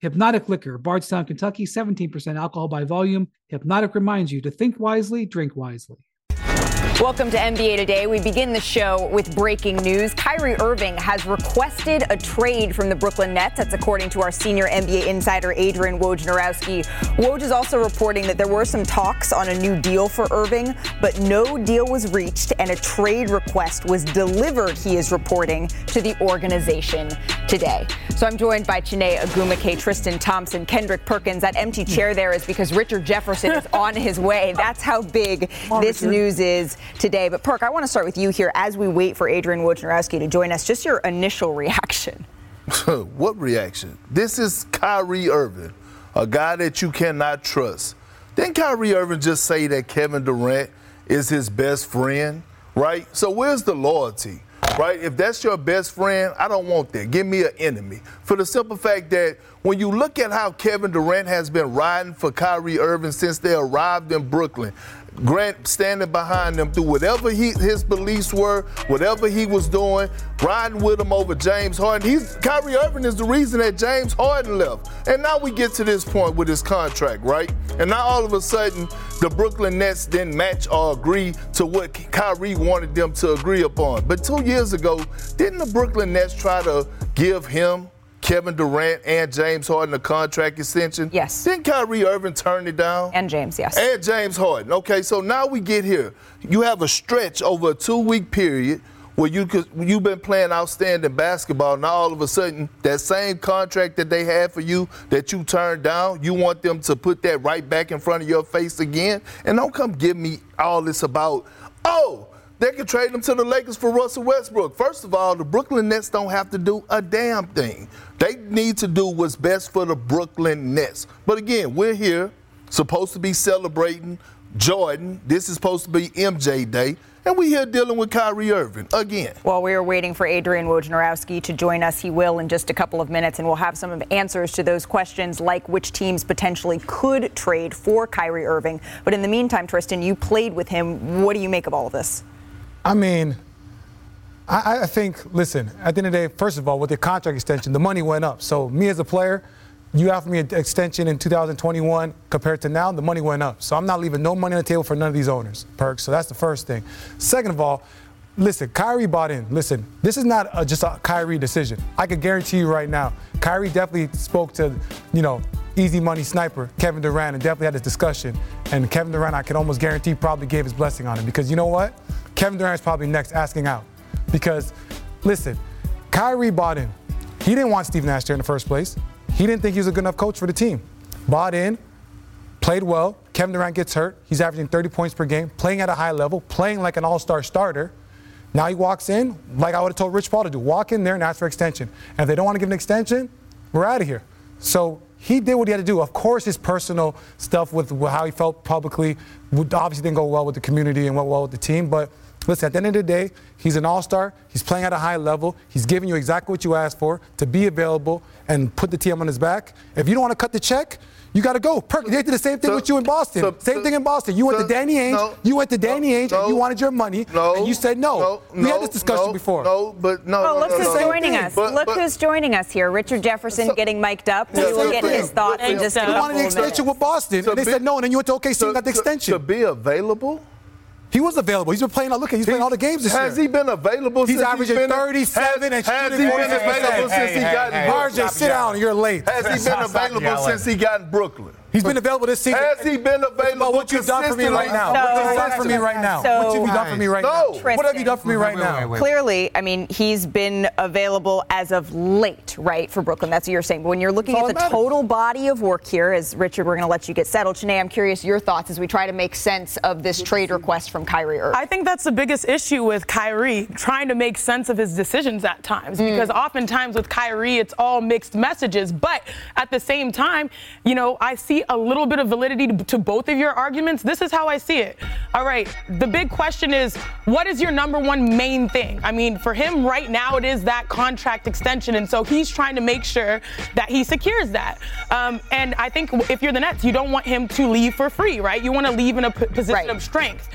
Hypnotic Liquor, Bardstown, Kentucky, 17% alcohol by volume. Hypnotic reminds you to think wisely, drink wisely. Welcome to NBA Today. We begin the show with breaking news. Kyrie Irving has requested a trade from the Brooklyn Nets. That's according to our senior NBA insider, Adrian Wojnarowski. Woj is also reporting that there were some talks on a new deal for Irving, but no deal was reached and a trade request was delivered, he is reporting, to the organization today. So I'm joined by Chiney Ogwumike, Tristan Thompson, Kendrick Perkins. That empty chair there is because Richard Jefferson is on his way. That's how big this news is today. But Perk, I want to start with you here as we wait for Adrian Wojnarowski to join us. Just your initial reaction. what reaction? This is Kyrie Irving, a guy that you cannot trust. Didn't Kyrie Irving just say that Kevin Durant is his best friend, right? So where's the loyalty? Right? If that's your best friend, I don't want that. Give me an enemy. For the simple fact that when you look at how Kevin Durant has been riding for Kyrie Irving since they arrived in Brooklyn, Grant standing behind them through whatever he, his beliefs were, whatever he was doing, riding with him over James Harden. He's Kyrie Irving is the reason that James Harden left. And now we get to this point with his contract, right? And now all of a sudden, the Brooklyn Nets didn't match or agree to what Kyrie wanted them to agree upon. But two years ago, didn't the Brooklyn Nets try to give him Kevin Durant and James Harden a contract extension? Yes. Didn't Kyrie Irving turn it down? And James, yes. And James Harden. Okay, so now we get here. You have a stretch over a two-week period where you could, you've been playing outstanding basketball. Now all of a sudden, that same contract that they had for you that you turned down, you want them to put that right back in front of your face again. And don't come give me all this about, oh, they could trade him to the Lakers for Russell Westbrook. First of all, the Brooklyn Nets don't have to do a damn thing. They need to do what's best for the Brooklyn Nets. But again, we're here, supposed to be celebrating Jordan. This is supposed to be MJ Day. And we're here dealing with Kyrie Irving again. While we are waiting for Adrian Wojnarowski to join us, he will in just a couple of minutes, and we'll have some of answers to those questions, like which teams potentially could trade for Kyrie Irving. But in the meantime, Tristan, you played with him. What do you make of all of this? I mean, I, I, think, listen, at the end of the day, first of all, with the contract extension, the money went up. So, me as a player, you offered me an extension in 2021 compared to now, the money went up. So, I'm not leaving no money on the table for none of these owners, perks. So, that's the first thing. Second of all, listen, Kyrie bought in. Listen, this is not a, just a Kyrie decision. I can guarantee you right now, Kyrie definitely spoke to, you know, easy money sniper, Kevin Durant, and definitely had this discussion. And Kevin Durant, I can almost guarantee, probably gave his blessing on it because you know what? Kevin Durant's probably next asking out. Because, listen, Kyrie bought in. He didn't want Steve Nash there in the first place. He didn't think he was a good enough coach for the team. Bought in, played well. Kevin Durant gets hurt. He's averaging 30 points per game, playing at a high level, playing like an all star starter. Now he walks in, like I would have told Rich Paul to do walk in there and ask for extension. And if they don't want to give an extension, we're out of here. So he did what he had to do. Of course, his personal stuff with how he felt publicly obviously didn't go well with the community and went well with the team. But listen, at the end of the day, he's an all star. He's playing at a high level. He's giving you exactly what you asked for to be available and put the team on his back. If you don't want to cut the check, you got to go. Perk, they did the same thing so, with you in Boston. So, same so, thing in Boston. You went to Danny Ainge. No, you went to Danny Ainge and you wanted your money. No, and you said no. we had this discussion before. No, but no. Oh, look no, who's joining us. But, look but, who's joining us here. Richard Jefferson getting mic'd up. we will get his thoughts in just a couple You wanted the extension with Boston, and they said no, and then you went to OKC and got the extension. To be available he was available. He's been playing. Look, he's playing all the games this has year. Has he been available? He's since averaging he's been 37 has, and has he been available since he got in Brooklyn? RJ, sit down. You're late. Has he been available since he got in Brooklyn? He's been available this season. Has he been available? What you've done for me right now? No, what you've done for me right now? So, what have you done for me right no. now? Tristan, what have you done for me right now? Clearly, I mean, he's been available as of late, right, for Brooklyn. That's what you're saying. But when you're looking at the total body of work here, as Richard, we're going to let you get settled. Chiney, I'm curious your thoughts as we try to make sense of this trade request from Kyrie Irving. I think that's the biggest issue with Kyrie, trying to make sense of his decisions at times. Mm. Because oftentimes with Kyrie, it's all mixed messages. But at the same time, you know, I see a little bit of validity to both of your arguments. This is how I see it. All right, the big question is what is your number one main thing? I mean, for him right now, it is that contract extension. And so he's trying to make sure that he secures that. Um, and I think if you're the Nets, you don't want him to leave for free, right? You want to leave in a p- position right. of strength.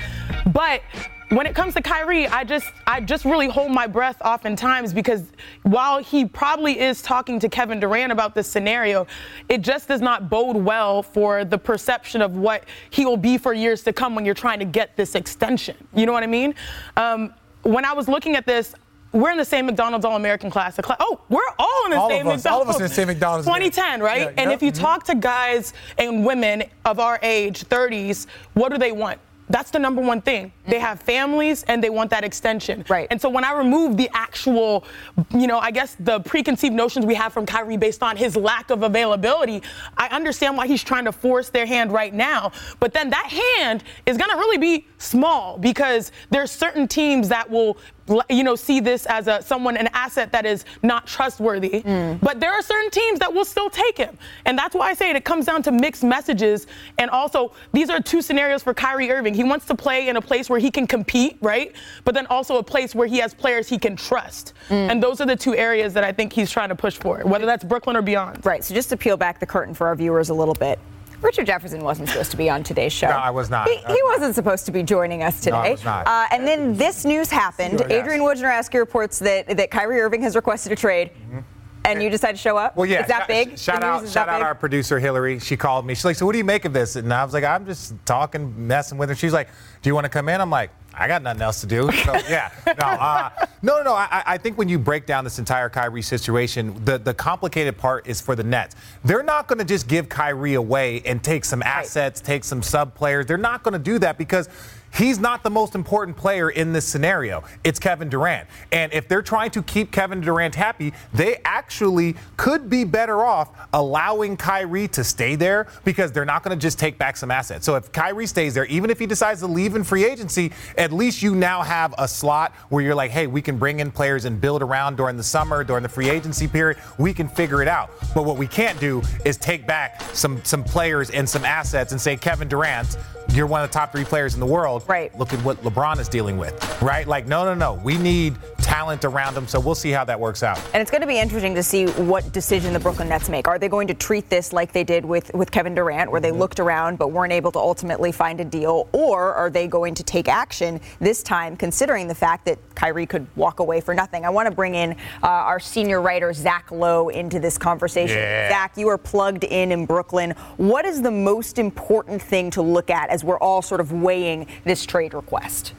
But when it comes to Kyrie, I just I just really hold my breath oftentimes because while he probably is talking to Kevin Durant about this scenario, it just does not bode well for the perception of what he will be for years to come when you're trying to get this extension. You know what I mean? Um, when I was looking at this, we're in the same McDonald's All American class. Oh, we're all in the all same us, McDonald's. All of us in the same McDonald's. 2010, right? Yeah, and if you mm-hmm. talk to guys and women of our age, 30s, what do they want? That's the number one thing. Mm-hmm. They have families and they want that extension. Right. And so when I remove the actual, you know, I guess the preconceived notions we have from Kyrie based on his lack of availability, I understand why he's trying to force their hand right now. But then that hand is going to really be small because there's certain teams that will you know, see this as a someone an asset that is not trustworthy. Mm. But there are certain teams that will still take him, and that's why I say it, it comes down to mixed messages. And also, these are two scenarios for Kyrie Irving. He wants to play in a place where he can compete, right? But then also a place where he has players he can trust. Mm. And those are the two areas that I think he's trying to push for, whether that's Brooklyn or beyond. Right. So just to peel back the curtain for our viewers a little bit. Richard Jefferson wasn't supposed to be on today's show. No, I was not. He, he wasn't supposed to be joining us today. No, I was not. Uh, and then this news happened. Adrian. Wojnarowski reports that, that Kyrie Irving has requested a trade. Mm-hmm. And you decided to show up? Well, yeah. Is that big? Shout out, shout out our producer Hillary. She called me. She's like, "So what do you make of this?" And I was like, "I'm just talking, messing with her." She's like, "Do you want to come in?" I'm like, I got nothing else to do. So, yeah. No, uh, no, no, no. I, I, think when you break down this entire Kyrie situation, the, the complicated part is for the Nets. They're not going to just give Kyrie away and take some assets, right. take some sub players. They're not going to do that because He's not the most important player in this scenario. It's Kevin Durant. And if they're trying to keep Kevin Durant happy, they actually could be better off allowing Kyrie to stay there because they're not going to just take back some assets. So if Kyrie stays there, even if he decides to leave in free agency, at least you now have a slot where you're like, hey, we can bring in players and build around during the summer, during the free agency period. We can figure it out. But what we can't do is take back some some players and some assets and say Kevin Durant you're one of the top three players in the world. Right. Look at what LeBron is dealing with. Right? Like, no, no, no. We need talent around them. So we'll see how that works out. And it's going to be interesting to see what decision the Brooklyn Nets make. Are they going to treat this like they did with, with Kevin Durant, where they mm-hmm. looked around but weren't able to ultimately find a deal? Or are they going to take action this time, considering the fact that Kyrie could walk away for nothing? I want to bring in uh, our senior writer, Zach Lowe, into this conversation. Yeah. Zach, you are plugged in in Brooklyn. What is the most important thing to look at as we're all sort of weighing this trade request?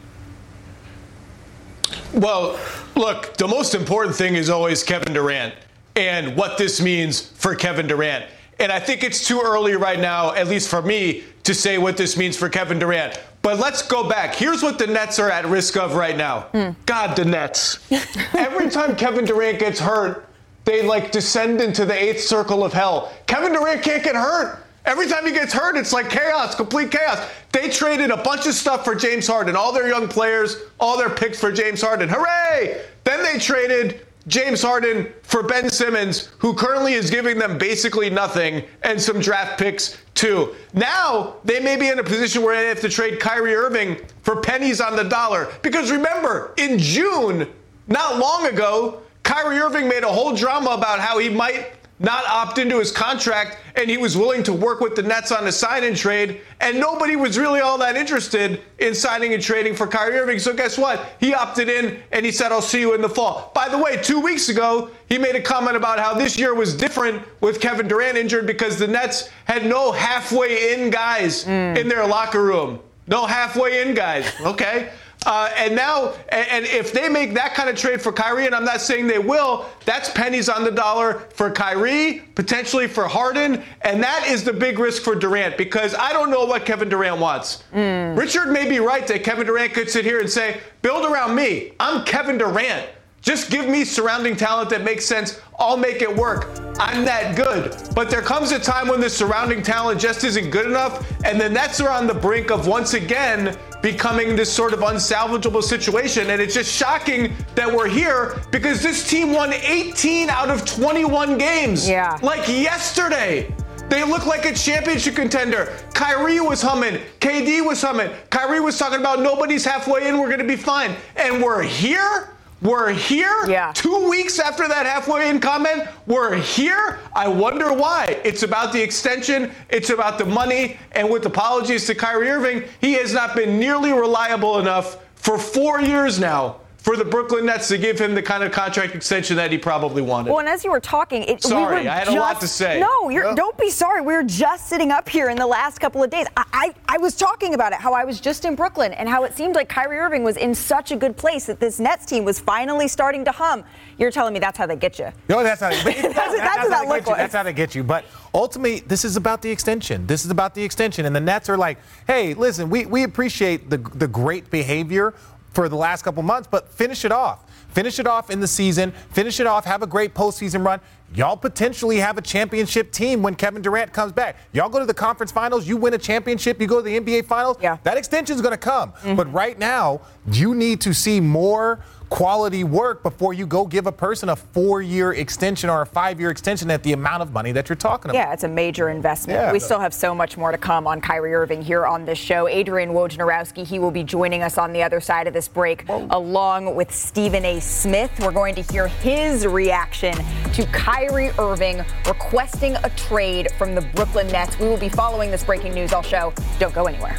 Well, look, the most important thing is always Kevin Durant and what this means for Kevin Durant. And I think it's too early right now, at least for me, to say what this means for Kevin Durant. But let's go back. Here's what the Nets are at risk of right now. Mm. God, the Nets. Every time Kevin Durant gets hurt, they like descend into the eighth circle of hell. Kevin Durant can't get hurt. Every time he gets hurt, it's like chaos, complete chaos. They traded a bunch of stuff for James Harden, all their young players, all their picks for James Harden. Hooray! Then they traded James Harden for Ben Simmons, who currently is giving them basically nothing and some draft picks too. Now they may be in a position where they have to trade Kyrie Irving for pennies on the dollar. Because remember, in June, not long ago, Kyrie Irving made a whole drama about how he might not opt into his contract and he was willing to work with the Nets on a sign and trade and nobody was really all that interested in signing and trading for Kyrie Irving. So guess what? He opted in and he said, I'll see you in the fall. By the way, two weeks ago, he made a comment about how this year was different with Kevin Durant injured because the Nets had no halfway in guys mm. in their locker room. No halfway in guys. Okay. Uh, and now, and, and, if they make that kind of trade for Kyrie, and I'm not saying they will, that's pennies on the dollar for Kyrie, potentially for Harden, and that is the big risk for Durant because I don't know what Kevin Durant wants. Mm. Richard may be right that Kevin Durant could sit here and say, build around me. I'm Kevin Durant. Just give me surrounding talent that makes sense. I'll make it work. I'm that good. But there comes a time when the surrounding talent just isn't good enough, and the Nets are on the brink of once again becoming this sort of unsalvageable situation. And it's just shocking that we're here because this team won 18 out of 21 games. Yeah. Like yesterday. They look like a championship contender. Kyrie was humming. KD was humming. Kyrie was talking about nobody's halfway in. We're going to be fine. And we're here. We're here. Yeah. Two weeks after that halfway in comment, we're here. I wonder why. It's about the extension. It's about the money. And with apologies to Kyrie Irving, he has not been nearly reliable enough for four years now for the Brooklyn Nets to give him the kind of contract extension that he probably wanted. Well, and as you were talking, it, sorry, we were I had just, a lot to say. No, you're, don't be sorry. We were just sitting up here in the last couple of days. I, I, I, was talking about it, how I was just in Brooklyn, and how it seemed like Kyrie Irving was in such a good place that this Nets team was finally starting to hum. You're telling me that's how they get you? No, that's how. They, that's, that's, that's, that's how that look like. That's how they get you. But ultimately, this is about the extension. This is about the extension, and the Nets are like, hey, listen, we we appreciate the the great behavior for the last couple months, but finish it off. Finish it off in the season. Finish it off. Have a great postseason run. Y'all potentially have a championship team when Kevin Durant comes back. Y'all go to the conference finals. You win a championship. You go to the NBA finals. Yeah. That extension is going to come. Mm-hmm. But right now, you need to see more quality work before you go give a person a four year extension or a five year extension at the amount of money that you're talking about. Yeah, it's a major investment. Yeah. We still have so much more to come on Kyrie Irving here on this show. Adrian Wojnarowski, he will be joining us on the other side of this break, Whoa. along with Stephen A. Smith. We're going to hear his reaction to Kyrie Irving requesting a trade from the Brooklyn Nets. We will be following this breaking news all show. Don't go anywhere.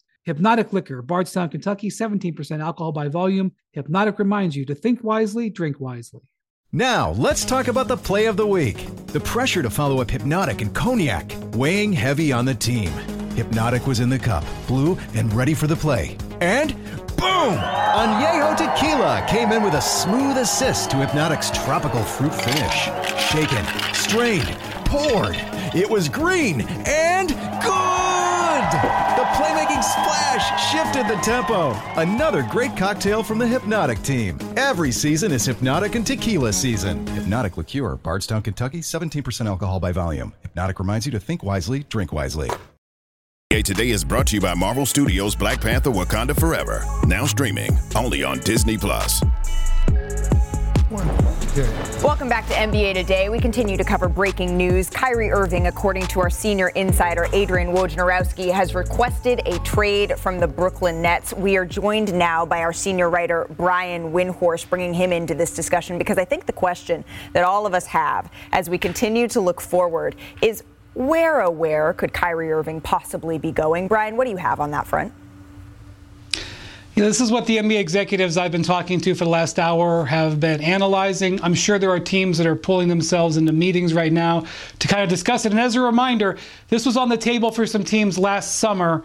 Hypnotic Liquor, Bardstown, Kentucky, 17% alcohol by volume. Hypnotic reminds you to think wisely, drink wisely. Now, let's talk about the play of the week. The pressure to follow up Hypnotic and Cognac, weighing heavy on the team. Hypnotic was in the cup, blue, and ready for the play. And boom! Añejo Tequila came in with a smooth assist to Hypnotic's tropical fruit finish. Shaken, strained, poured. It was green and good! Splash shifted the tempo. Another great cocktail from the Hypnotic team. Every season is Hypnotic and Tequila season. Hypnotic Liqueur, Bardstown, Kentucky, 17% alcohol by volume. Hypnotic reminds you to think wisely, drink wisely. Today is brought to you by Marvel Studios' Black Panther Wakanda Forever. Now streaming only on Disney Plus. Welcome back to NBA Today. We continue to cover breaking news. Kyrie Irving, according to our senior insider Adrian Wojnarowski, has requested a trade from the Brooklyn Nets. We are joined now by our senior writer Brian Windhorst, bringing him into this discussion because I think the question that all of us have as we continue to look forward is where, oh, where could Kyrie Irving possibly be going? Brian, what do you have on that front? This is what the NBA executives I've been talking to for the last hour have been analyzing. I'm sure there are teams that are pulling themselves into meetings right now to kind of discuss it. And as a reminder, this was on the table for some teams last summer.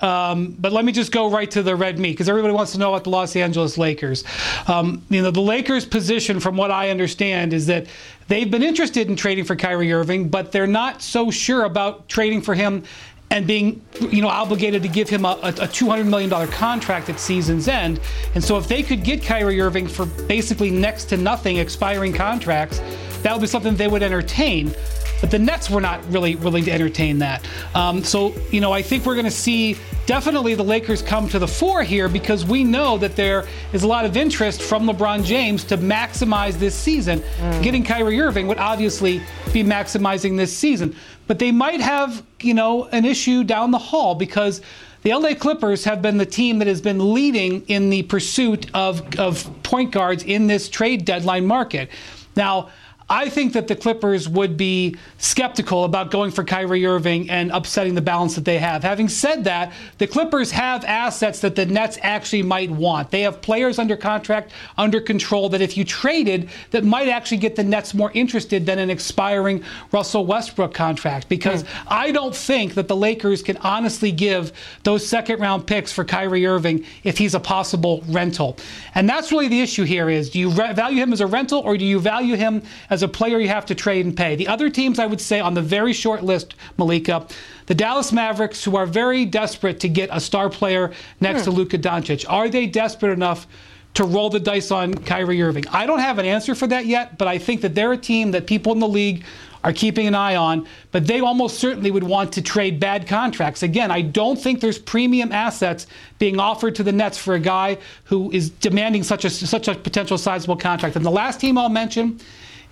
Um, but let me just go right to the red meat because everybody wants to know about the Los Angeles Lakers. Um, you know, the Lakers' position, from what I understand, is that they've been interested in trading for Kyrie Irving, but they're not so sure about trading for him and being you know obligated to give him a, a, $200 million contract at season's end. And so if they could get Kyrie Irving for basically next to nothing expiring contracts, that would be something they would entertain. But the Nets were not really willing to entertain that. Um, so, you know, I think we're going to see definitely the Lakers come to the fore here because we know that there is a lot of interest from LeBron James to maximize this season. Mm. Getting Kyrie Irving would obviously be maximizing this season. But they might have, you know, an issue down the hall because the LA Clippers have been the team that has been leading in the pursuit of, of point guards in this trade deadline market. Now, I think that the Clippers would be skeptical about going for Kyrie Irving and upsetting the balance that they have. Having said that, the Clippers have assets that the Nets actually might want. They have players under contract, under control, that if you traded, that might actually get the Nets more interested than an expiring Russell Westbrook contract. Because mm. I don't think that the Lakers can honestly give those second round picks for Kyrie Irving if he's a possible rental. And that's really the issue here is do you value him as a rental or do you value him as as a player you have to trade and pay. The other teams I would say on the very short list, Malika, the Dallas Mavericks, who are very desperate to get a star player next hmm. to Luka Doncic, are they desperate enough? to roll the dice on Kyrie Irving. I don't have an answer for that yet, but I think that they're a team that people in the league are keeping an eye on, but they almost certainly would want to trade bad contracts. Again, I don't think there's premium assets being offered to the Nets for a guy who is demanding such a such a potential sizable contract. And the last team I'll mention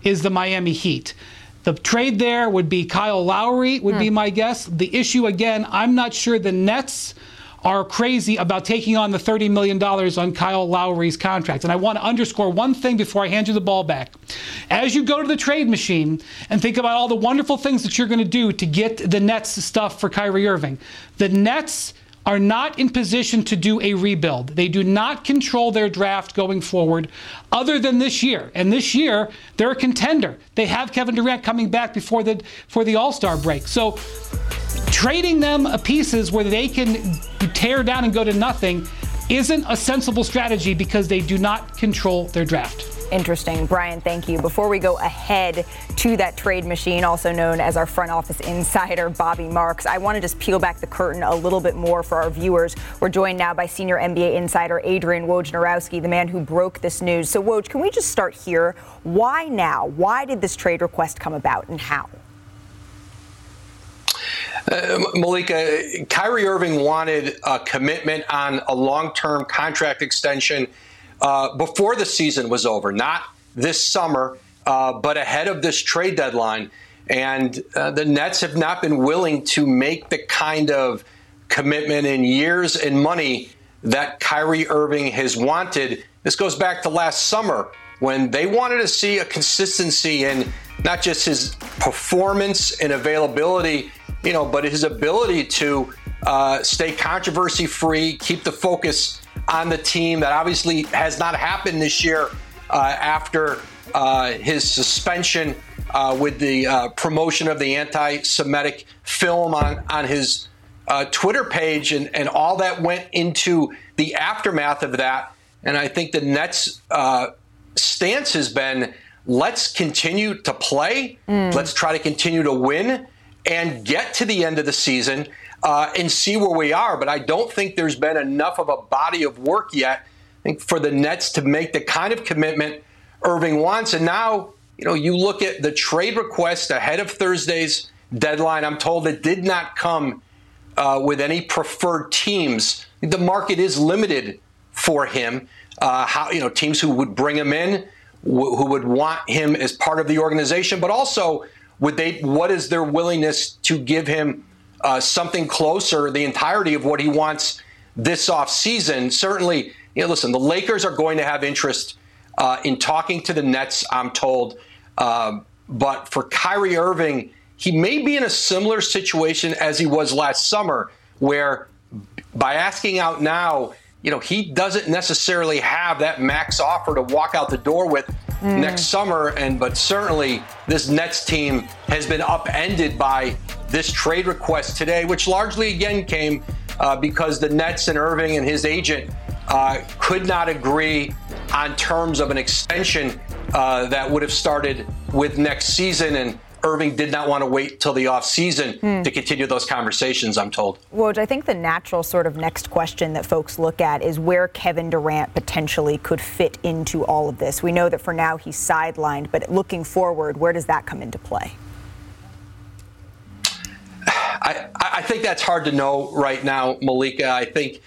is the Miami Heat. The trade there would be Kyle Lowry would be hmm. my guess. The issue again, I'm not sure the Nets are crazy about taking on the $30 million on Kyle Lowry's contract. And I want to underscore one thing before I hand you the ball back. As you go to the trade machine and think about all the wonderful things that you're going to do to get the Nets stuff for Kyrie Irving, the Nets are not in position to do a rebuild. They do not control their draft going forward other than this year. And this year, they're a contender. They have Kevin Durant coming back before the for the All-Star break. So trading them pieces where they can tear down and go to nothing isn't a sensible strategy because they do not control their draft. Interesting. Brian, thank you. Before we go ahead to that trade machine, also known as our front office insider, Bobby Marks, I want to just peel back the curtain a little bit more for our viewers. We're joined now by senior NBA insider Adrian Wojnarowski, the man who broke this news. So, Woj, can we just start here? Why now? Why did this trade request come about and how? Uh, Malika, Kyrie Irving wanted a commitment on a long term contract extension uh, before the season was over, not this summer, uh, but ahead of this trade deadline. And uh, the Nets have not been willing to make the kind of commitment in years and money that Kyrie Irving has wanted. This goes back to last summer when they wanted to see a consistency in not just his performance and availability you know, but his ability to uh, stay controversy free, keep the focus on the team that obviously has not happened this year uh, after uh, his suspension uh, with the uh, promotion of the anti Semitic film on, on his uh, Twitter page, and, and all that went into the aftermath of that. And I think the Nets' stance has been let's continue to play, mm. let's try to continue to win and get to the end of the season uh, and see where we are. But I don't think there's been enough of a body of work yet for the Nets to make the kind of commitment Irving wants. And now, you know, you look at the trade request ahead of Thursday's deadline. I'm told it did not come uh, with any preferred teams. The market is limited for him. Uh, how you know teams who would bring him in, wh- who would want him as part of the organization, but also would they? What is their willingness to give him uh, something closer, the entirety of what he wants this off season? Certainly, you know. Listen, the Lakers are going to have interest uh, in talking to the Nets. I'm told, um, but for Kyrie Irving, he may be in a similar situation as he was last summer, where by asking out now, you know, he doesn't necessarily have that max offer to walk out the door with mm. next summer. And but certainly this Nets team has been upended by this trade request today, which largely again came uh, because the Nets and Irving and his agent uh, could not agree on terms of an extension uh, that would have started with next season. And Irving did not want to wait till the offseason hmm. to continue those conversations, I'm told. Woj, I think the natural sort of next question that folks look at is where Kevin Durant potentially could fit into all of this. We know that for now he's sidelined, but looking forward, where does that come into play? I, I think that's hard to know right now, Malika. I think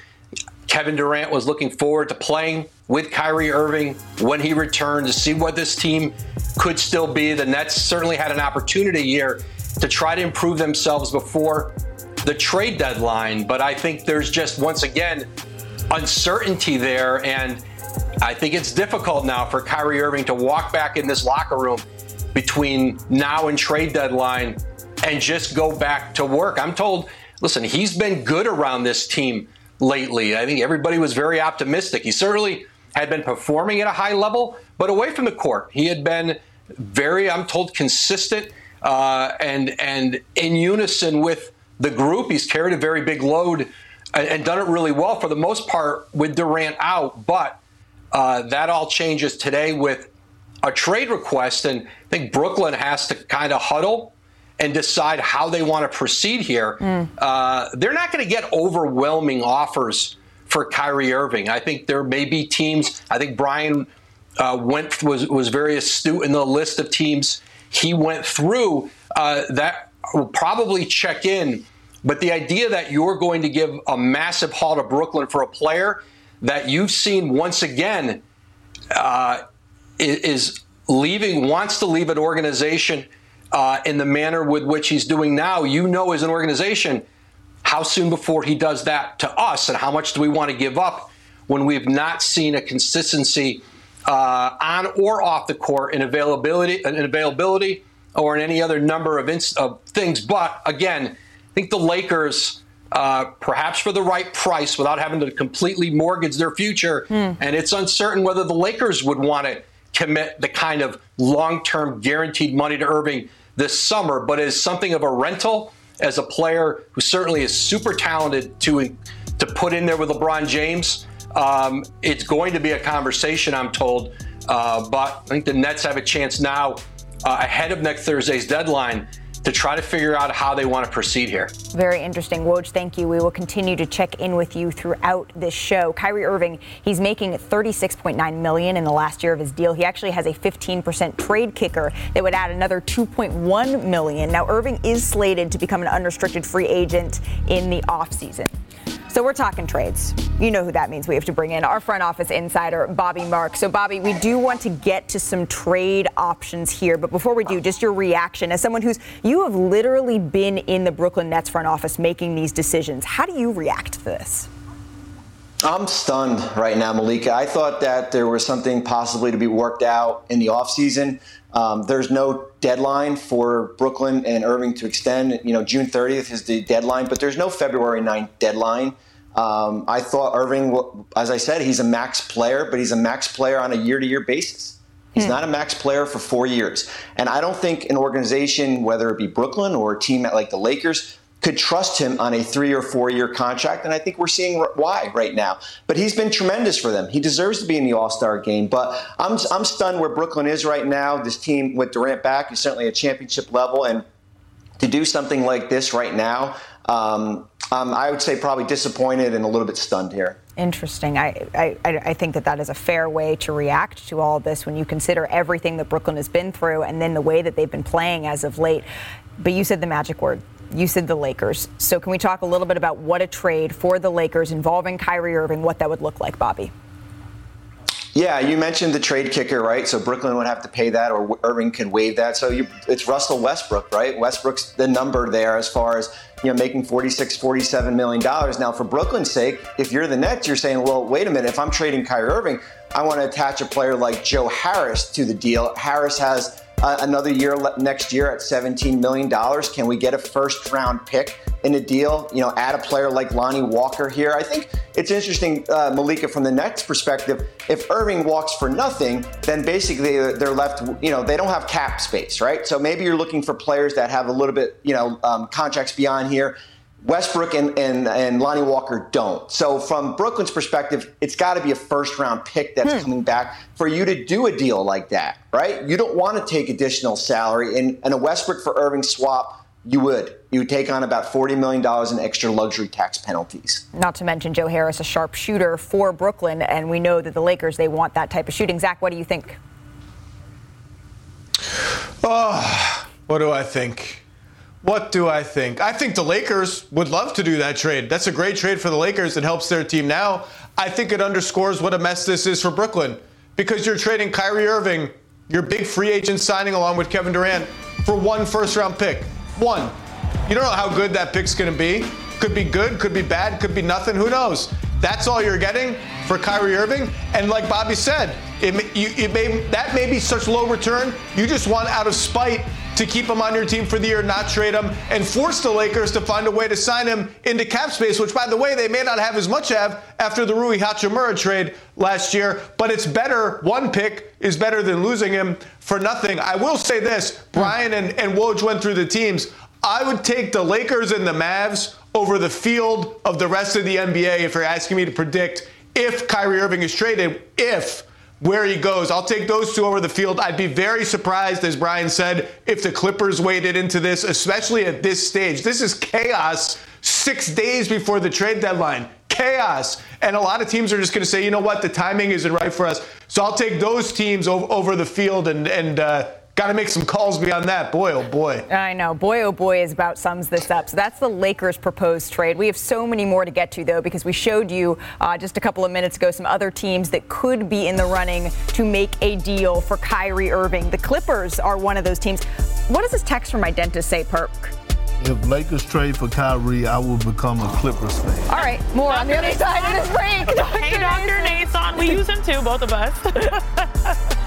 Kevin Durant was looking forward to playing with Kyrie Irving when he returned to see what this team could still be. The Nets certainly had an opportunity here to try to improve themselves before the trade deadline, but I think there's just once again uncertainty there and I think it's difficult now for Kyrie Irving to walk back in this locker room between now and trade deadline and just go back to work. I'm told, listen, he's been good around this team lately. I think everybody was very optimistic. He certainly had been performing at a high level, but away from the court, he had been very, I'm told, consistent uh, and and in unison with the group. He's carried a very big load and, and done it really well for the most part with Durant out. But uh, that all changes today with a trade request, and I think Brooklyn has to kind of huddle and decide how they want to proceed here. Mm. Uh, they're not going to get overwhelming offers for Kyrie Irving. I think there may be teams. I think Brian uh, went was was very astute in the list of teams he went through uh, that will probably check in. But the idea that you're going to give a massive haul to Brooklyn for a player that you've seen once again uh, is leaving, wants to leave an organization uh, in the manner with which he's doing now, you know, as an organization, how soon before he does that to us, and how much do we want to give up when we've not seen a consistency uh, on or off the court in availability, in availability, or in any other number of, inst- of things. But again, I think the Lakers. Uh, perhaps for the right price without having to completely mortgage their future. Mm. And it's uncertain whether the Lakers would want to commit the kind of long term guaranteed money to Irving this summer, but as something of a rental, as a player who certainly is super talented to, to put in there with LeBron James. Um, it's going to be a conversation, I'm told. Uh, but I think the Nets have a chance now, uh, ahead of next Thursday's deadline, to try to figure out how they want to proceed here. Very interesting. Woj, thank you. We will continue to check in with you throughout this show. Kyrie Irving, he's making 36.9 million in the last year of his deal. He actually has a 15% trade kicker that would add another 2.1 million. Now Irving is slated to become an unrestricted free agent in the offseason. So we're talking trades. You know who that means. We have to bring in our front office insider, Bobby Mark. So, Bobby, we do want to get to some trade options here. But before we do, just your reaction as someone who's, you have literally been in the Brooklyn Nets front office making these decisions. How do you react to this? I'm stunned right now, Malika. I thought that there was something possibly to be worked out in the offseason. Um, there's no deadline for Brooklyn and Irving to extend. You know, June 30th is the deadline, but there's no February 9th deadline. Um, I thought Irving, as I said, he's a max player, but he's a max player on a year to year basis. He's hmm. not a max player for four years. And I don't think an organization, whether it be Brooklyn or a team like the Lakers, could trust him on a three or four year contract. And I think we're seeing why right now. But he's been tremendous for them. He deserves to be in the All Star game. But I'm, I'm stunned where Brooklyn is right now. This team with Durant back is certainly a championship level. And to do something like this right now, um, um, I would say probably disappointed and a little bit stunned here. Interesting. I, I, I think that that is a fair way to react to all this when you consider everything that Brooklyn has been through and then the way that they've been playing as of late. But you said the magic word. You said the Lakers. So can we talk a little bit about what a trade for the Lakers involving Kyrie Irving, what that would look like, Bobby? Yeah, you mentioned the trade kicker, right? So Brooklyn would have to pay that, or Irving can waive that. So you, it's Russell Westbrook, right? Westbrook's the number there as far as you know making 46, 47 million dollars. Now, for Brooklyn's sake, if you're the Nets, you're saying, well, wait a minute. If I'm trading Kyrie Irving, I want to attach a player like Joe Harris to the deal. Harris has uh, another year next year at 17 million dollars. Can we get a first round pick? in a deal, you know, add a player like Lonnie Walker here. I think it's interesting, uh, Malika, from the Nets perspective. If Irving walks for nothing, then basically they're left, you know, they don't have cap space, right? So maybe you're looking for players that have a little bit, you know, um, contracts beyond here. Westbrook and, and, and Lonnie Walker don't. So, from Brooklyn's perspective, it's got to be a first round pick that's hmm. coming back for you to do a deal like that, right? You don't want to take additional salary. And, and a Westbrook for Irving swap you would. You would take on about $40 million in extra luxury tax penalties. Not to mention Joe Harris, a sharp shooter for Brooklyn, and we know that the Lakers, they want that type of shooting. Zach, what do you think? Oh, what do I think? What do I think? I think the Lakers would love to do that trade. That's a great trade for the Lakers. It helps their team now. I think it underscores what a mess this is for Brooklyn because you're trading Kyrie Irving, your big free agent signing along with Kevin Durant, for one first round pick. One. You don't know how good that pick's going to be. Could be good, could be bad, could be nothing. Who knows? That's all you're getting for Kyrie Irving. And like Bobby said, it, you, it may, that may be such low return. You just want out of spite to keep him on your team for the year, not trade him, and force the Lakers to find a way to sign him into cap space, which, by the way, they may not have as much of after the Rui Hachimura trade last year. But it's better, one pick is better than losing him for nothing. I will say this Brian and, and Woj went through the teams. I would take the Lakers and the Mavs over the field of the rest of the NBA if you're asking me to predict if Kyrie Irving is traded, if where he goes. I'll take those two over the field. I'd be very surprised, as Brian said, if the Clippers waded into this, especially at this stage. This is chaos six days before the trade deadline. Chaos. And a lot of teams are just going to say, you know what, the timing isn't right for us. So I'll take those teams over the field and, and uh, Got to make some calls beyond that. Boy, oh boy. I know. Boy, oh boy is about sums this up. So that's the Lakers' proposed trade. We have so many more to get to, though, because we showed you uh, just a couple of minutes ago some other teams that could be in the running to make a deal for Kyrie Irving. The Clippers are one of those teams. What does this text from my dentist say, Perk? If Lakers trade for Kyrie, I will become a Clippers fan. All right, more Dr. on the other side of this break. Dr. Hey, Dr. Nason. We use him too, both of us.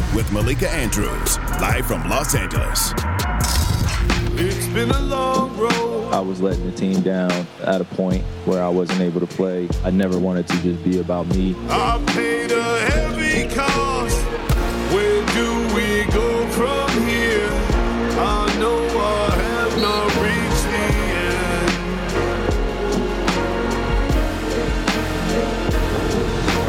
with Malika Andrews, live from Los Angeles. It's been a long road. I was letting the team down at a point where I wasn't able to play. I never wanted to just be about me. I paid a heavy cost. Where do we go from here? I know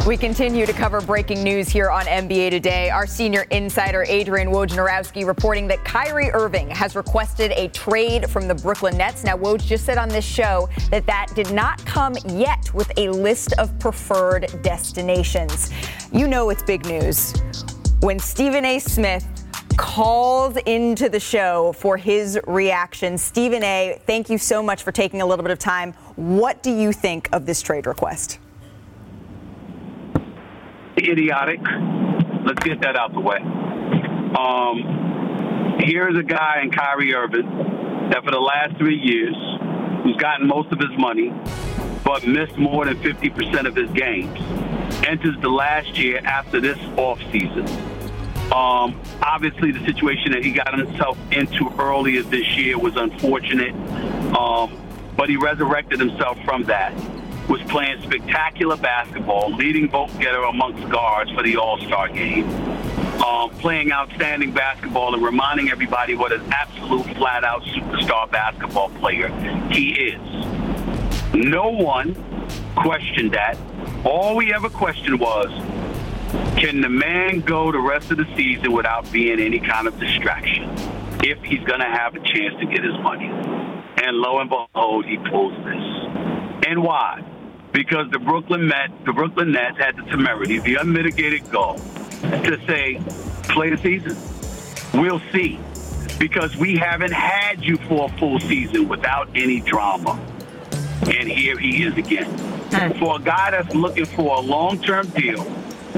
We continue to cover breaking news here on NBA Today. Our senior insider Adrian Wojnarowski reporting that Kyrie Irving has requested a trade from the Brooklyn Nets. Now, Woj just said on this show that that did not come yet with a list of preferred destinations. You know it's big news when Stephen A. Smith calls into the show for his reaction. Stephen A., thank you so much for taking a little bit of time. What do you think of this trade request? Idiotic. Let's get that out the way. Um, here's a guy in Kyrie Irving that for the last three years, who's gotten most of his money, but missed more than 50% of his games, enters the last year after this offseason. Um, obviously, the situation that he got himself into earlier this year was unfortunate, um, but he resurrected himself from that was playing spectacular basketball, leading vote getter amongst guards for the All Star game, um, playing outstanding basketball and reminding everybody what an absolute flat out superstar basketball player he is. No one questioned that. All we ever questioned was can the man go the rest of the season without being any kind of distraction if he's going to have a chance to get his money? And lo and behold, he pulls this. And why? Because the Brooklyn Mets, the Brooklyn Nets had the temerity, the unmitigated goal to say, play the season. We'll see. Because we haven't had you for a full season without any drama. And here he is again. For a guy that's looking for a long term deal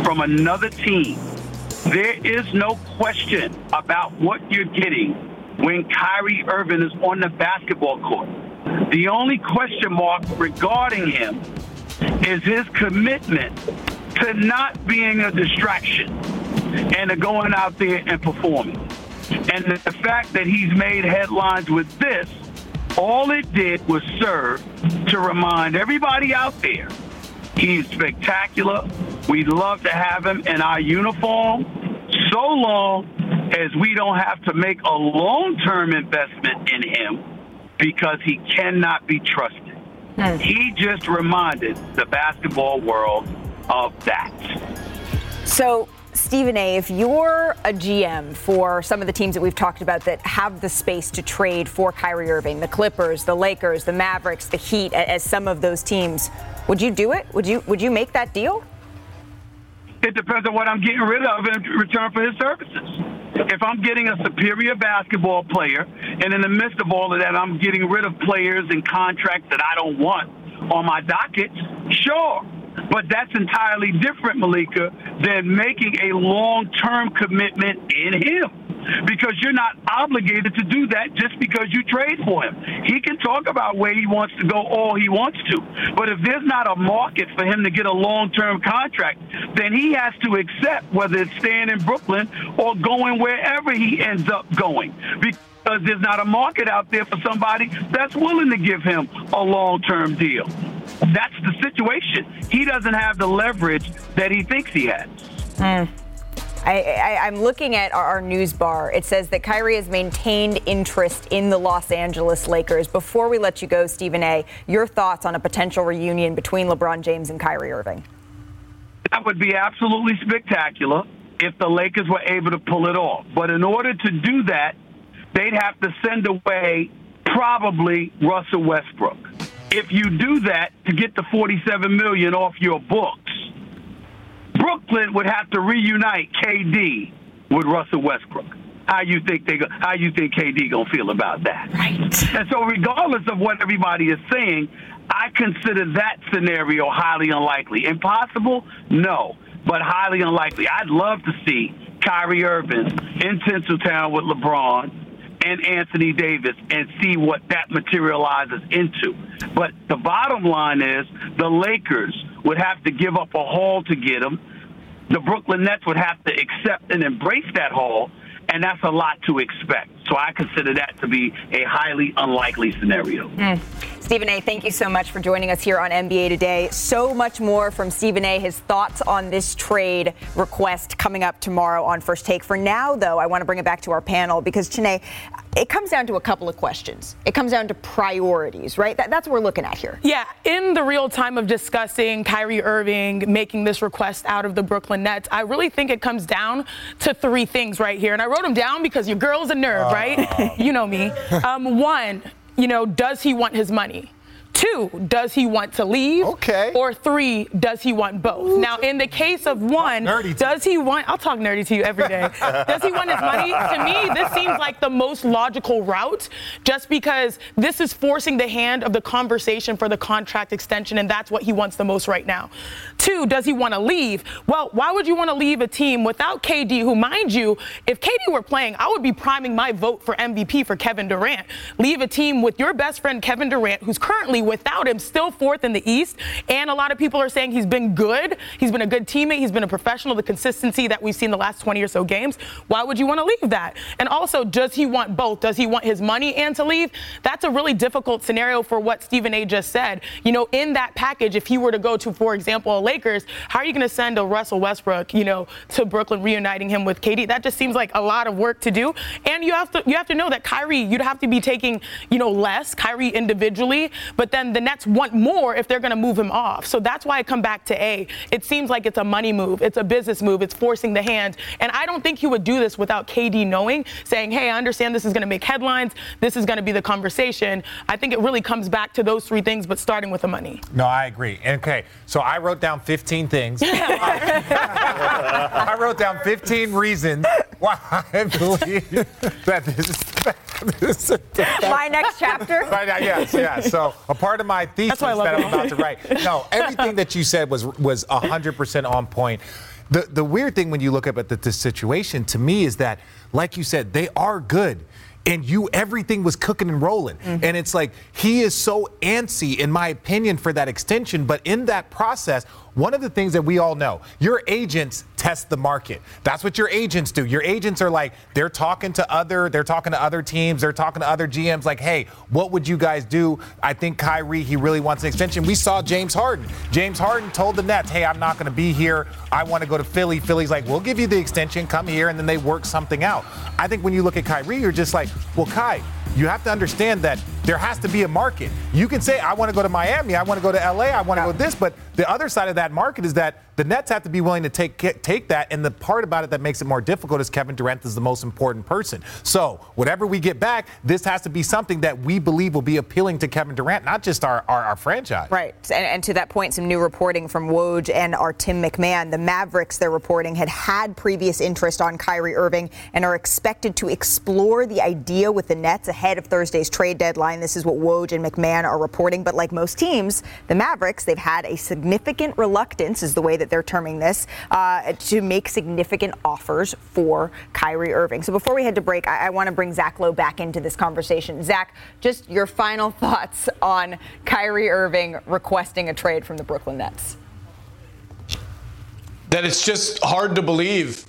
from another team, there is no question about what you're getting when Kyrie Irving is on the basketball court. The only question mark regarding him is his commitment to not being a distraction and to going out there and performing. And the fact that he's made headlines with this, all it did was serve to remind everybody out there he's spectacular. We'd love to have him in our uniform so long as we don't have to make a long term investment in him because he cannot be trusted. Hmm. He just reminded the basketball world of that. So, Stephen A., if you're a GM for some of the teams that we've talked about that have the space to trade for Kyrie Irving, the Clippers, the Lakers, the Mavericks, the Heat, as some of those teams, would you do it? Would you would you make that deal? It depends on what I'm getting rid of in return for his services. If I'm getting a superior basketball player, and in the midst of all of that, I'm getting rid of players and contracts that I don't want on my docket, sure. But that's entirely different, Malika, than making a long term commitment in him. Because you're not obligated to do that just because you trade for him. He can talk about where he wants to go all he wants to. But if there's not a market for him to get a long term contract, then he has to accept whether it's staying in Brooklyn or going wherever he ends up going. Because there's not a market out there for somebody that's willing to give him a long term deal. That's the situation. He doesn't have the leverage that he thinks he has. I, I, I'm looking at our, our news bar. It says that Kyrie has maintained interest in the Los Angeles Lakers. Before we let you go, Stephen A., your thoughts on a potential reunion between LeBron James and Kyrie Irving? That would be absolutely spectacular if the Lakers were able to pull it off. But in order to do that, they'd have to send away probably Russell Westbrook. If you do that to get the 47 million off your books, Would have to reunite KD with Russell Westbrook. How you think they go, how you think KD gonna feel about that? Right. And so, regardless of what everybody is saying, I consider that scenario highly unlikely. Impossible? No, but highly unlikely. I'd love to see Kyrie Irving in Tinseltown with LeBron and Anthony Davis and see what that materializes into. But the bottom line is the Lakers would have to give up a haul to get him. The Brooklyn Nets would have to accept and embrace that haul, and that's a lot to expect. So I consider that to be a highly unlikely scenario. Stephen A., thank you so much for joining us here on NBA Today. So much more from Stephen A., his thoughts on this trade request coming up tomorrow on First Take. For now, though, I want to bring it back to our panel because, Chiney, it comes down to a couple of questions. It comes down to priorities, right? That, that's what we're looking at here. Yeah, in the real time of discussing Kyrie Irving making this request out of the Brooklyn Nets, I really think it comes down to three things right here. And I wrote them down because your girl's a nerve, right? you know me. Um, one, you know, does he want his money? Two, does he want to leave? Okay. Or three, does he want both? Now, in the case of one, does he want, I'll talk nerdy to you every day. does he want his money? To me, this seems like the most logical route just because this is forcing the hand of the conversation for the contract extension, and that's what he wants the most right now. Two, does he want to leave? Well, why would you want to leave a team without KD, who, mind you, if KD were playing, I would be priming my vote for MVP for Kevin Durant. Leave a team with your best friend, Kevin Durant, who's currently without him, still fourth in the East. And a lot of people are saying he's been good. He's been a good teammate. He's been a professional. The consistency that we've seen the last 20 or so games. Why would you want to leave that? And also, does he want both? Does he want his money and to leave? That's a really difficult scenario for what Stephen A. just said. You know, in that package, if he were to go to, for example, a Lakers, how are you going to send a Russell Westbrook, you know, to Brooklyn, reuniting him with KD? That just seems like a lot of work to do. And you have to you have to know that Kyrie, you'd have to be taking, you know, less Kyrie individually, but then the Nets want more if they're going to move him off. So that's why I come back to A. It seems like it's a money move, it's a business move, it's forcing the hand. And I don't think he would do this without KD knowing, saying, hey, I understand this is going to make headlines, this is going to be the conversation. I think it really comes back to those three things, but starting with the money. No, I agree. Okay, so I wrote down 15 things. I wrote down 15 reasons why I believe that this is. This is My next chapter? Right now, yes, yes. So a part of my thesis why I love that it. I'm about to write. No, everything that you said was was 100% on point. The the weird thing when you look up at the, the situation to me is that, like you said, they are good. And you, everything was cooking and rolling. Mm-hmm. And it's like, he is so antsy, in my opinion, for that extension. But in that process, one of the things that we all know, your agents test the market. That's what your agents do. Your agents are like, they're talking to other, they're talking to other teams, they're talking to other GMs, like, hey, what would you guys do? I think Kyrie, he really wants an extension. We saw James Harden. James Harden told the Nets, hey, I'm not going to be here. I want to go to Philly. Philly's like, we'll give you the extension, come here, and then they work something out. I think when you look at Kyrie, you're just like, well, Kai, you have to understand that there has to be a market. You can say, I want to go to Miami, I want to go to LA, I want to go this, but the other side of that market is that the Nets have to be willing to take take that. And the part about it that makes it more difficult is Kevin Durant is the most important person. So whatever we get back, this has to be something that we believe will be appealing to Kevin Durant, not just our, our, our franchise. Right. And, and, to that point, some new reporting from Woj and our Tim MacMahon. The Mavericks, they're reporting, had had previous interest on Kyrie Irving and are expected to explore the idea with the Nets ahead of Thursday's trade deadline. This is what Woj and MacMahon are reporting. But like most teams, the Mavericks, they've had a significant reluctance, is the way that they're terming this, uh, to make significant offers for Kyrie Irving. So before we head to break, I, I want to bring Zach Lowe back into this conversation. Zach, just your final thoughts on Kyrie Irving requesting a trade from the Brooklyn Nets. That it's just hard to believe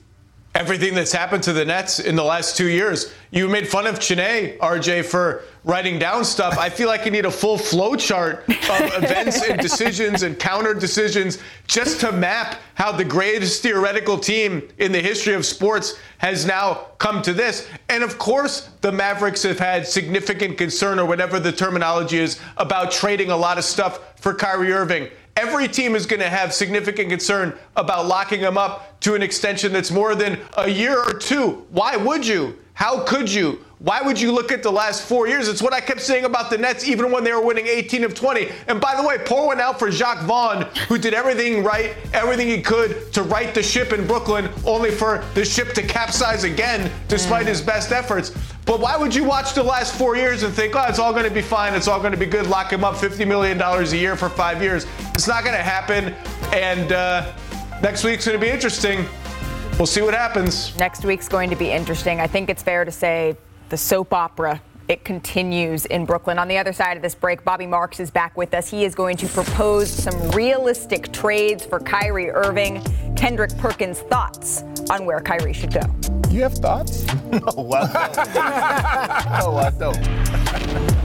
everything that's happened to the Nets in the last two years. You made fun of Chiney, RJ, for writing down stuff. I feel like you need a full flow chart of events and decisions and counter decisions just to map how the greatest theoretical team in the history of sports has now come to this. And of course, the Mavericks have had significant concern, or whatever the terminology is, about trading a lot of stuff for Kyrie Irving. Every team is going to have significant concern about locking him up to an extension that's more than a year or two. Why would you? How could you? Why would you look at the last four years? It's what I kept saying about the Nets, even when they were winning 18 of 20. And by the way, pour one out for Jacques Vaughn, who did everything right, everything he could to right the ship in Brooklyn, only for the ship to capsize again, despite mm. his best efforts. But why would you watch the last four years and think, oh, it's all going to be fine, it's all going to be good, lock him up $50 million a year for five years? It's not going to happen. And uh, next week's going to be interesting. We'll see what happens. Next week's going to be interesting. I think it's fair to say the soap opera it continues in Brooklyn. On the other side of this break, Bobby Marks is back with us. He is going to propose some realistic trades for Kyrie Irving. Kendrick Perkins' thoughts on where Kyrie should go. You have thoughts? no, I don't. no, I don't.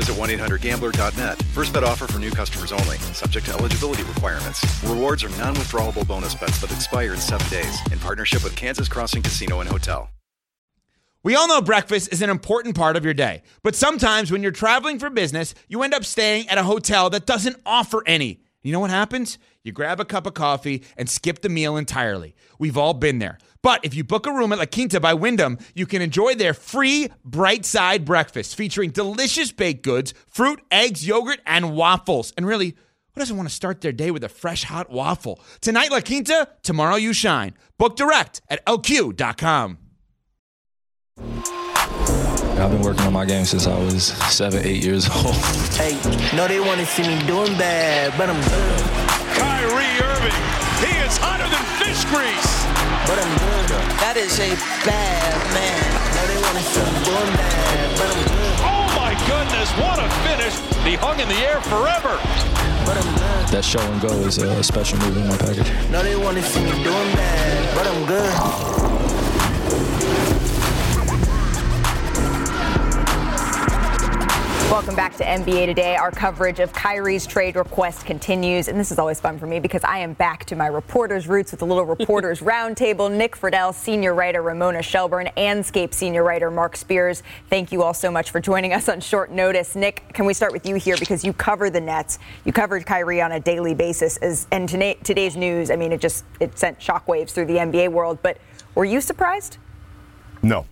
visit 1-800-GAMBLER.net. First bet offer for new customers only. Subject to eligibility requirements. Rewards are non-withdrawable bonus bets that expire in seven days. In partnership with Kansas Crossing Casino and Hotel. We all know breakfast is an important part of your day, but sometimes when you're traveling for business, you end up staying at a hotel that doesn't offer any. You know what happens? You grab a cup of coffee and skip the meal entirely. We've all been there. But if you book a room at La Quinta by Wyndham, you can enjoy their free bright side breakfast featuring delicious baked goods, fruit, eggs, yogurt, and waffles. And really, who doesn't want to start their day with a fresh hot waffle? Tonight, La Quinta, tomorrow, you shine. Book direct at lq.com. I've been working on my game since I was seven, eight years old. Hey, no, they want to see me doing bad, but I'm good. Kyrie Irving, he is hotter than fish grease. But I'm good. That is a bad man. No, they want to see me doing bad, but I'm good. Oh my goodness, what a finish! He hung in the air forever. But I'm good. That show and go is a special move in my package. No, they want to see me doing bad, but I'm good. Welcome back to NBA Today. Our coverage of Kyrie's trade request continues, and this is always fun for me because I am back to my reporter's roots with a little reporter's roundtable. Nick Friedell, senior writer Ramona Shelburne, Andscape senior writer Marc Spears. Thank you all so much for joining us on short notice. Nick, can we start with you here because you cover the Nets, you covered Kyrie on a daily basis, as, and today's news. I mean, it just it sent shockwaves through the NBA world. But were you surprised? No,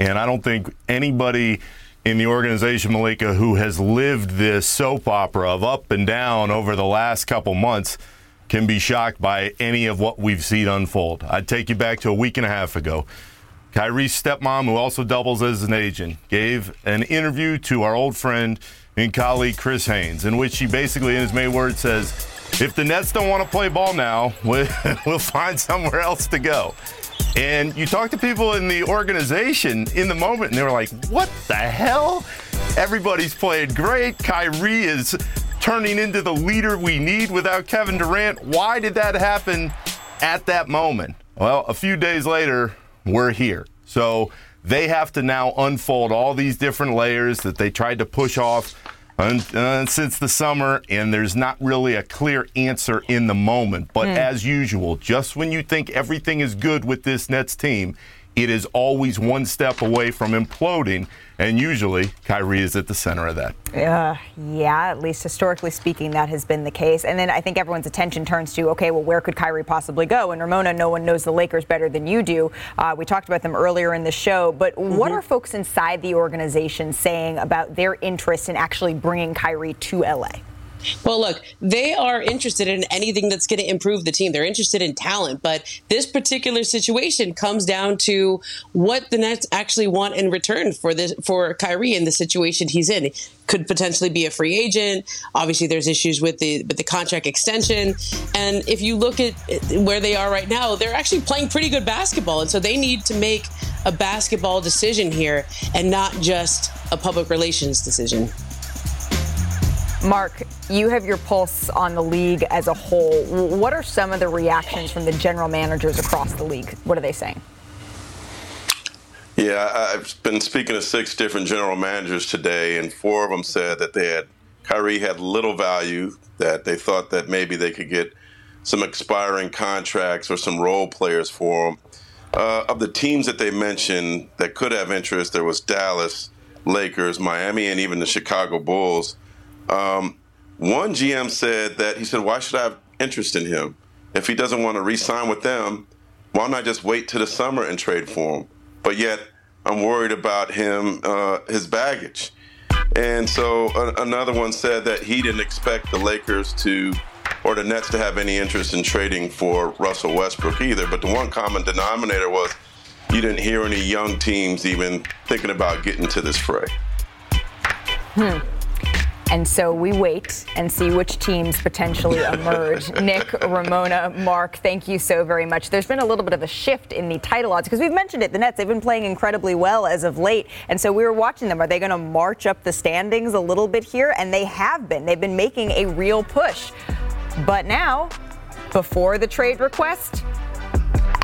and I don't think anybody in the organization, Malika, who has lived this soap opera of up and down over the last couple months, can be shocked by any of what we've seen unfold. I'd take you back to a week and a half ago. Kyrie's stepmom, who also doubles as an agent, gave an interview to our old friend and colleague Chris Haynes, in which she basically, in his main words, says, if the Nets don't want to play ball now, we'll, we'll find somewhere else to go. And you talk to people in the organization in the moment, and they were like, what the hell? Everybody's playing great. Kyrie is turning into the leader we need without Kevin Durant. Why did that happen at that moment? Well, a few days later, we're here. So they have to now unfold all these different layers that they tried to push off uh, since the summer, and there's not really a clear answer in the moment. But Hmm. as usual, just when you think everything is good with this Nets team, it is always one step away from imploding, and usually Kyrie is at the center of that. Uh, yeah, at least historically speaking, that has been the case. And then I think everyone's attention turns to, okay, well, where could Kyrie possibly go? And Ramona, no one knows the Lakers better than you do. Uh, we talked about them earlier in the show, but what are folks inside the organization saying about their interest in actually bringing Kyrie to LA? Well, look, they are interested in anything that's going to improve the team. They're interested in talent, but this particular situation comes down to what the Nets actually want in return for this for Kyrie in the situation he's in. Could potentially be a free agent. Obviously, there's issues with the with the contract extension, and if you look at where they are right now, they're actually playing pretty good basketball, and so they need to make a basketball decision here and not just a public relations decision. Marc, you have your pulse on the league as a whole. What are some of the reactions from the general managers across the league? What are they saying? Yeah, I've been speaking to six different general managers today, and four of them said that they had Kyrie had little value, that they thought that maybe they could get some expiring contracts or some role players for him. Uh, of the teams that they mentioned that could have interest, there was Dallas, Lakers, Miami, and even the Chicago Bulls. Um, one GM said that he said, "Why should I have interest in him if he doesn't want to re-sign with them? Why not just wait to the summer and trade for him?" But yet, I'm worried about him, uh, his baggage. And so a- another one said that he didn't expect the Lakers to or the Nets to have any interest in trading for Russell Westbrook either. But the one common denominator was you didn't hear any young teams even thinking about getting to this fray. Hmm. And so we wait and see which teams potentially emerge. Nick, Ramona, Marc, thank you so very much. There's been a little bit of a shift in the title odds because we've mentioned it. The Nets, they've been playing incredibly well as of late. And so we were watching them. Are they going to march up the standings a little bit here? And they have been. They've been making a real push. But now, before the trade request,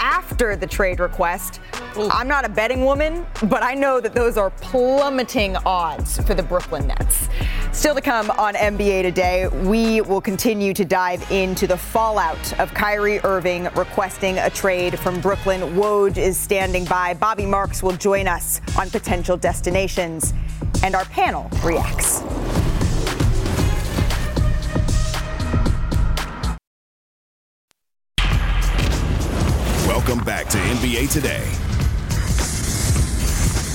after the trade request. I'm not a betting woman, but I know that those are plummeting odds for the Brooklyn Nets. Still to come on NBA today, we will continue to dive into the fallout of Kyrie Irving requesting a trade from Brooklyn. Woj is standing by. Bobby Marks will join us on potential destinations, and our panel reacts. Welcome back to NBA Today.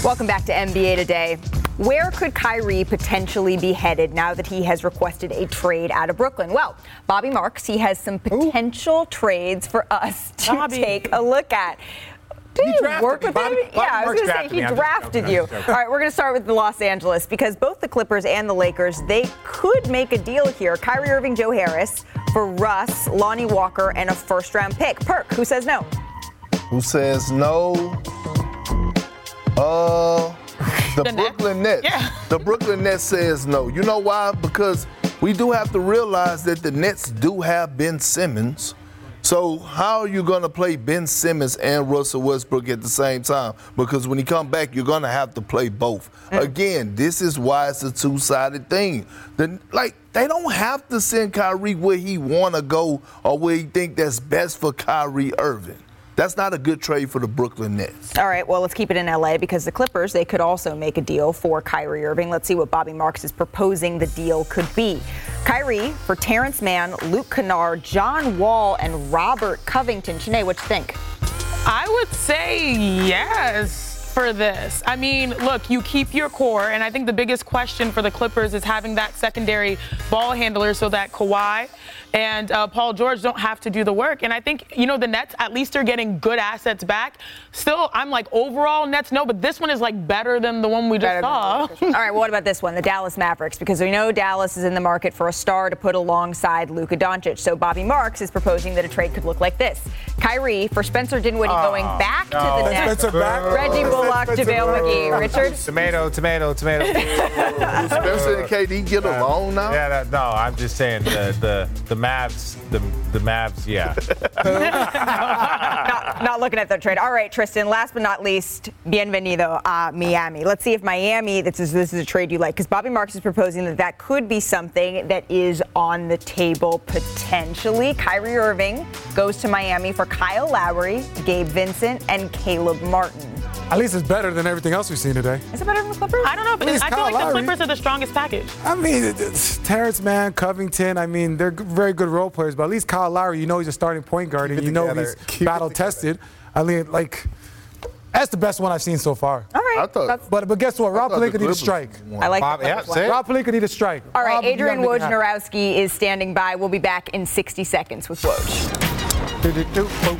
Welcome back to NBA Today. Where could Kyrie potentially be headed now that he has requested a trade out of Brooklyn? Well, Bobby Marks, he has some potential trades for us to take a look at. Did you drafted work me. with Bobby- him? Bobby yeah, I was going to say he me. Drafted you. I'm just joking. All right, we're going to start with Los Angeles because both the Clippers and the Lakers they could make a deal here. Kyrie Irving, Joe Harris for Russ, Lonnie Walker, and a first-round pick. Perk, who says no? Who says no? Uh, the, Brooklyn Nets. The Brooklyn Nets says no. You know why? Because we do have to realize that the Nets do have Ben Simmons. So how are you going to play Ben Simmons and Russell Westbrook at the same time? Because when he come back, you're going to have to play both. Again, this is why it's a two-sided thing. The, like they don't have to send Kyrie where he want to go or where he think that's best for Kyrie Irving. That's not a good trade for the Brooklyn Nets. All right, well, let's keep it in LA because the Clippers, they could also make a deal for Kyrie Irving. Let's see what Bobby Marks is proposing the deal could be. Kyrie for Terance Mann, Luke Kennard, John Wall, and Robert Covington. Chiney, what you think? I would say yes for this. I mean, look, you keep your core, and I think the biggest question for the Clippers is having that secondary ball handler so that Kawhi and uh, Paul George don't have to do the work. And I think, you know, the Nets at least are getting good assets back. Still, I'm like, overall, Nets, no, but this one is like better than the one we just saw. All right, well, what about this one, the Dallas Mavericks? Because we know Dallas is in the market for a star to put alongside Luka Doncic. So Bobby Marks is proposing that a trade could look like this: Kyrie for Spencer Dinwiddie going back to the Nets. Spencer back? Reggie Bullock, Spencer JaVale McGee, back. Richard. Tomato, tomato, tomato. Spencer and KD get along now? Yeah, that, no, I'm just saying the the the Mavs, the the Mavs, yeah. not, not looking at the trade. All right, Tristan. Last but not least, bienvenido a Miami. Let's see if Miami. This is this is a trade you like because Bobby Marks is proposing that that could be something that is on the table potentially. Kyrie Irving goes to Miami for Kyle Lowry, Gabe Vincent, and Caleb Martin. At least it's better than everything else we've seen today. Is it better than the Clippers? I don't know, but At least I feel Kyle like the Lowry. Clippers are the strongest package. I mean, it- it's Terance Mann, Covington. I mean, they're very good role players, but at least Kyle Lowry, you know he's a starting point guard, and it you know together. he's battle tested. I mean, like, that's the best one I've seen so far. All right. I thought, But but guess what? Rob thought the Pelinka need a strike. I like Bob- the yeah, Clippers one. say it. Rob Pelinka need a strike. All right, Rob, Adrian gotta make it happen. Wojnarowski is standing by. We'll be back in 60 seconds with Woj. Oh.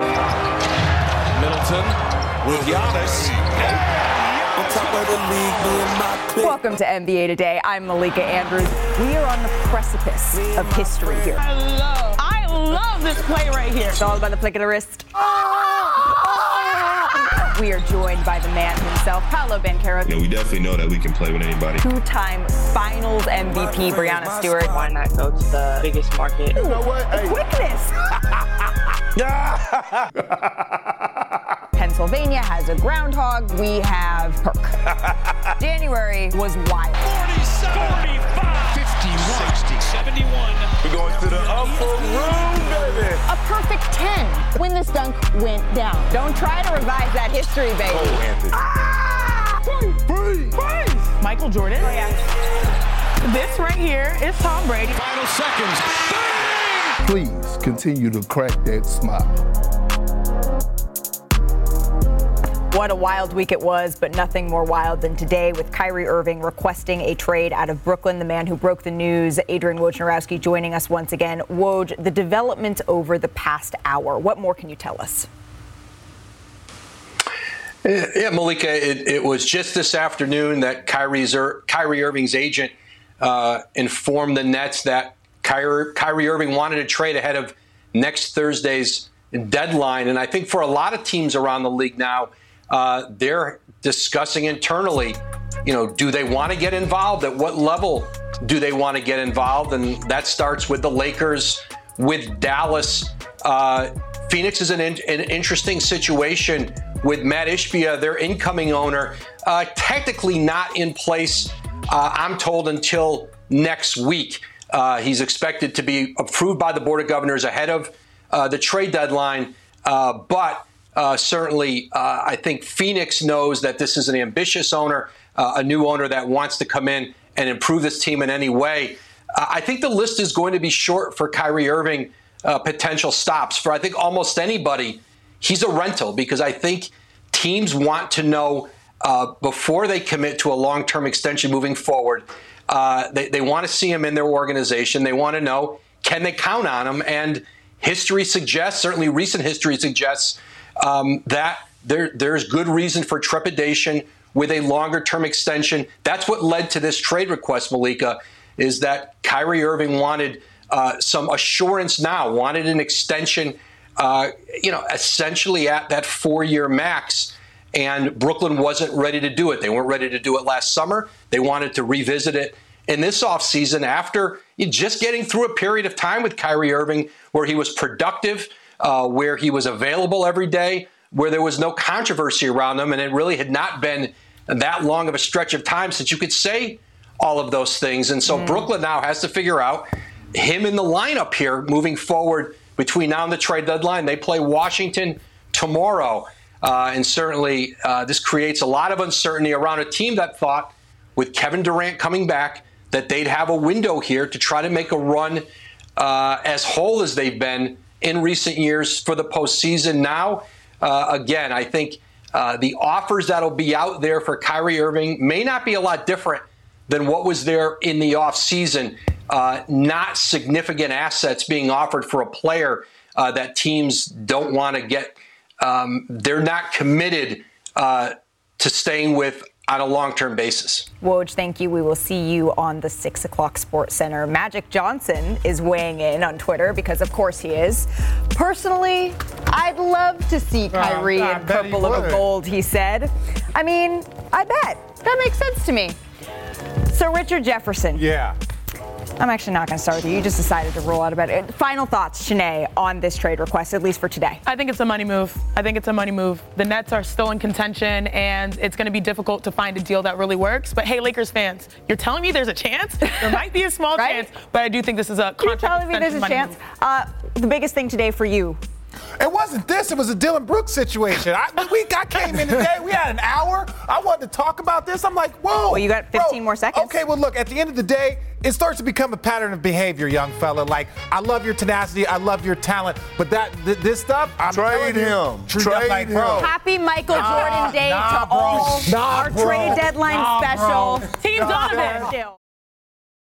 Middleton with Giannis. On top of the league, me and my clique. Welcome to NBA Today. I'm Malika Andrews. We are on the precipice of history here. I love, I love this play right here. It's all about the flick of the wrist. We are joined by the man himself, Paolo Banchero, You know, we definitely know that we can play with anybody. two-time Finals MVP Breanna Stewart. Why not go to the biggest market? You know what? Hey. Quickness. Pennsylvania has a groundhog. We have Perk. January was wild. 47, 45, 51, 60, 71. We're going to the upper room, baby. A perfect 10 when this dunk went down. Don't try to revise that history, baby. Oh, ah! Anthony. Michael Jordan. Oh, yeah. This right here is Tom Brady. Final seconds. Please continue to crack that smile. What a wild week it was, but nothing more wild than today with Kyrie Irving requesting a trade out of Brooklyn. The man who broke the news, Adrian Wojnarowski, joining us once again. Woj, the developments over the past hour. What more can you tell us? Yeah, Malika, it, it was just this afternoon that Kyrie's, Kyrie Irving's agent uh, informed the Nets that Kyrie, Kyrie Irving wanted to trade ahead of next Thursday's deadline. And I think for a lot of teams around the league now, uh, they're discussing internally, you know, do they want to get involved? At what level do they want to get involved? And that starts with the Lakers, with Dallas. Uh, Phoenix is an, in, an interesting situation with Mat Ishbia, their incoming owner, uh, technically not in place uh, I'm told, until next week. Uh, he's expected to be approved by the Board of Governors ahead of uh, the trade deadline. Uh, but uh, certainly, uh, I think Phoenix knows that this is an ambitious owner, uh, a new owner that wants to come in and improve this team in any way. I think the list is going to be short for Kyrie Irving potential stops. For I think almost anybody, he's a rental because I think teams want to know before they commit to a long term extension moving forward. Uh, they, they want to see him in their organization. They want to know can they count on him? And history suggests, certainly recent history suggests, um, that there, there's good reason for trepidation with a longer term extension. That's what led to this trade request, Malika, is that Kyrie Irving wanted uh, some assurance now, wanted an extension, uh, you know, essentially at that four year max. And Brooklyn wasn't ready to do it. They weren't ready to do it last summer. They wanted to revisit it in this offseason after just getting through a period of time with Kyrie Irving where he was productive, uh, where he was available every day, where there was no controversy around him. And it really had not been that long of a stretch of time since you could say all of those things. And so Mm. Brooklyn now has to figure out him in the lineup here moving forward between now and the trade deadline. They play Washington tomorrow. Uh, and certainly, uh, this creates a lot of uncertainty around a team that thought, with Kevin Durant coming back, that they'd have a window here to try to make a run uh, as whole as they've been in recent years for the postseason. Now, uh, again, I think uh, the offers that'll be out there for Kyrie Irving may not be a lot different than what was there in the offseason. Uh, not significant assets being offered for a player uh, that teams don't want to get. Um, they're not committed uh, to staying with on a long term basis. Woj, thank you. We will see you on the six o'clock Sports Center. Magic Johnson is weighing in on Twitter because, of course, he is. Personally, I'd love to see Kyrie I in purple over would. gold. He said. I mean, I bet that makes sense to me. So, Richard Jefferson. Yeah. I'm actually not going to start with you. You just decided to roll out about it. Final thoughts, Chiney, on this trade request, at least for today. I think it's a money move. I think it's a money move. The Nets are still in contention, and it's going to be difficult to find a deal that really works. But hey, Lakers fans, you're telling me there's a chance? There might be a small chance, but I do think this is a contract. You're telling me there's a chance. Uh, the biggest thing today for you. It wasn't this. It was a Dillon Brooks situation. I, we I came in today. We had an hour. I wanted to talk about this. I'm like, whoa. Well, you got 15 bro. more seconds. Okay, well, look. At the end of the day, it starts to become a pattern of behavior, young fella. Like, I love your tenacity. I love your talent. But that th- this stuff, I'm Trade telling you, him. treat Trade like, him. bro. Happy Michael Nah, Jordan Day nah, to bro. all Nah, our bro. trade deadline Nah, special. Team Donovan. Still.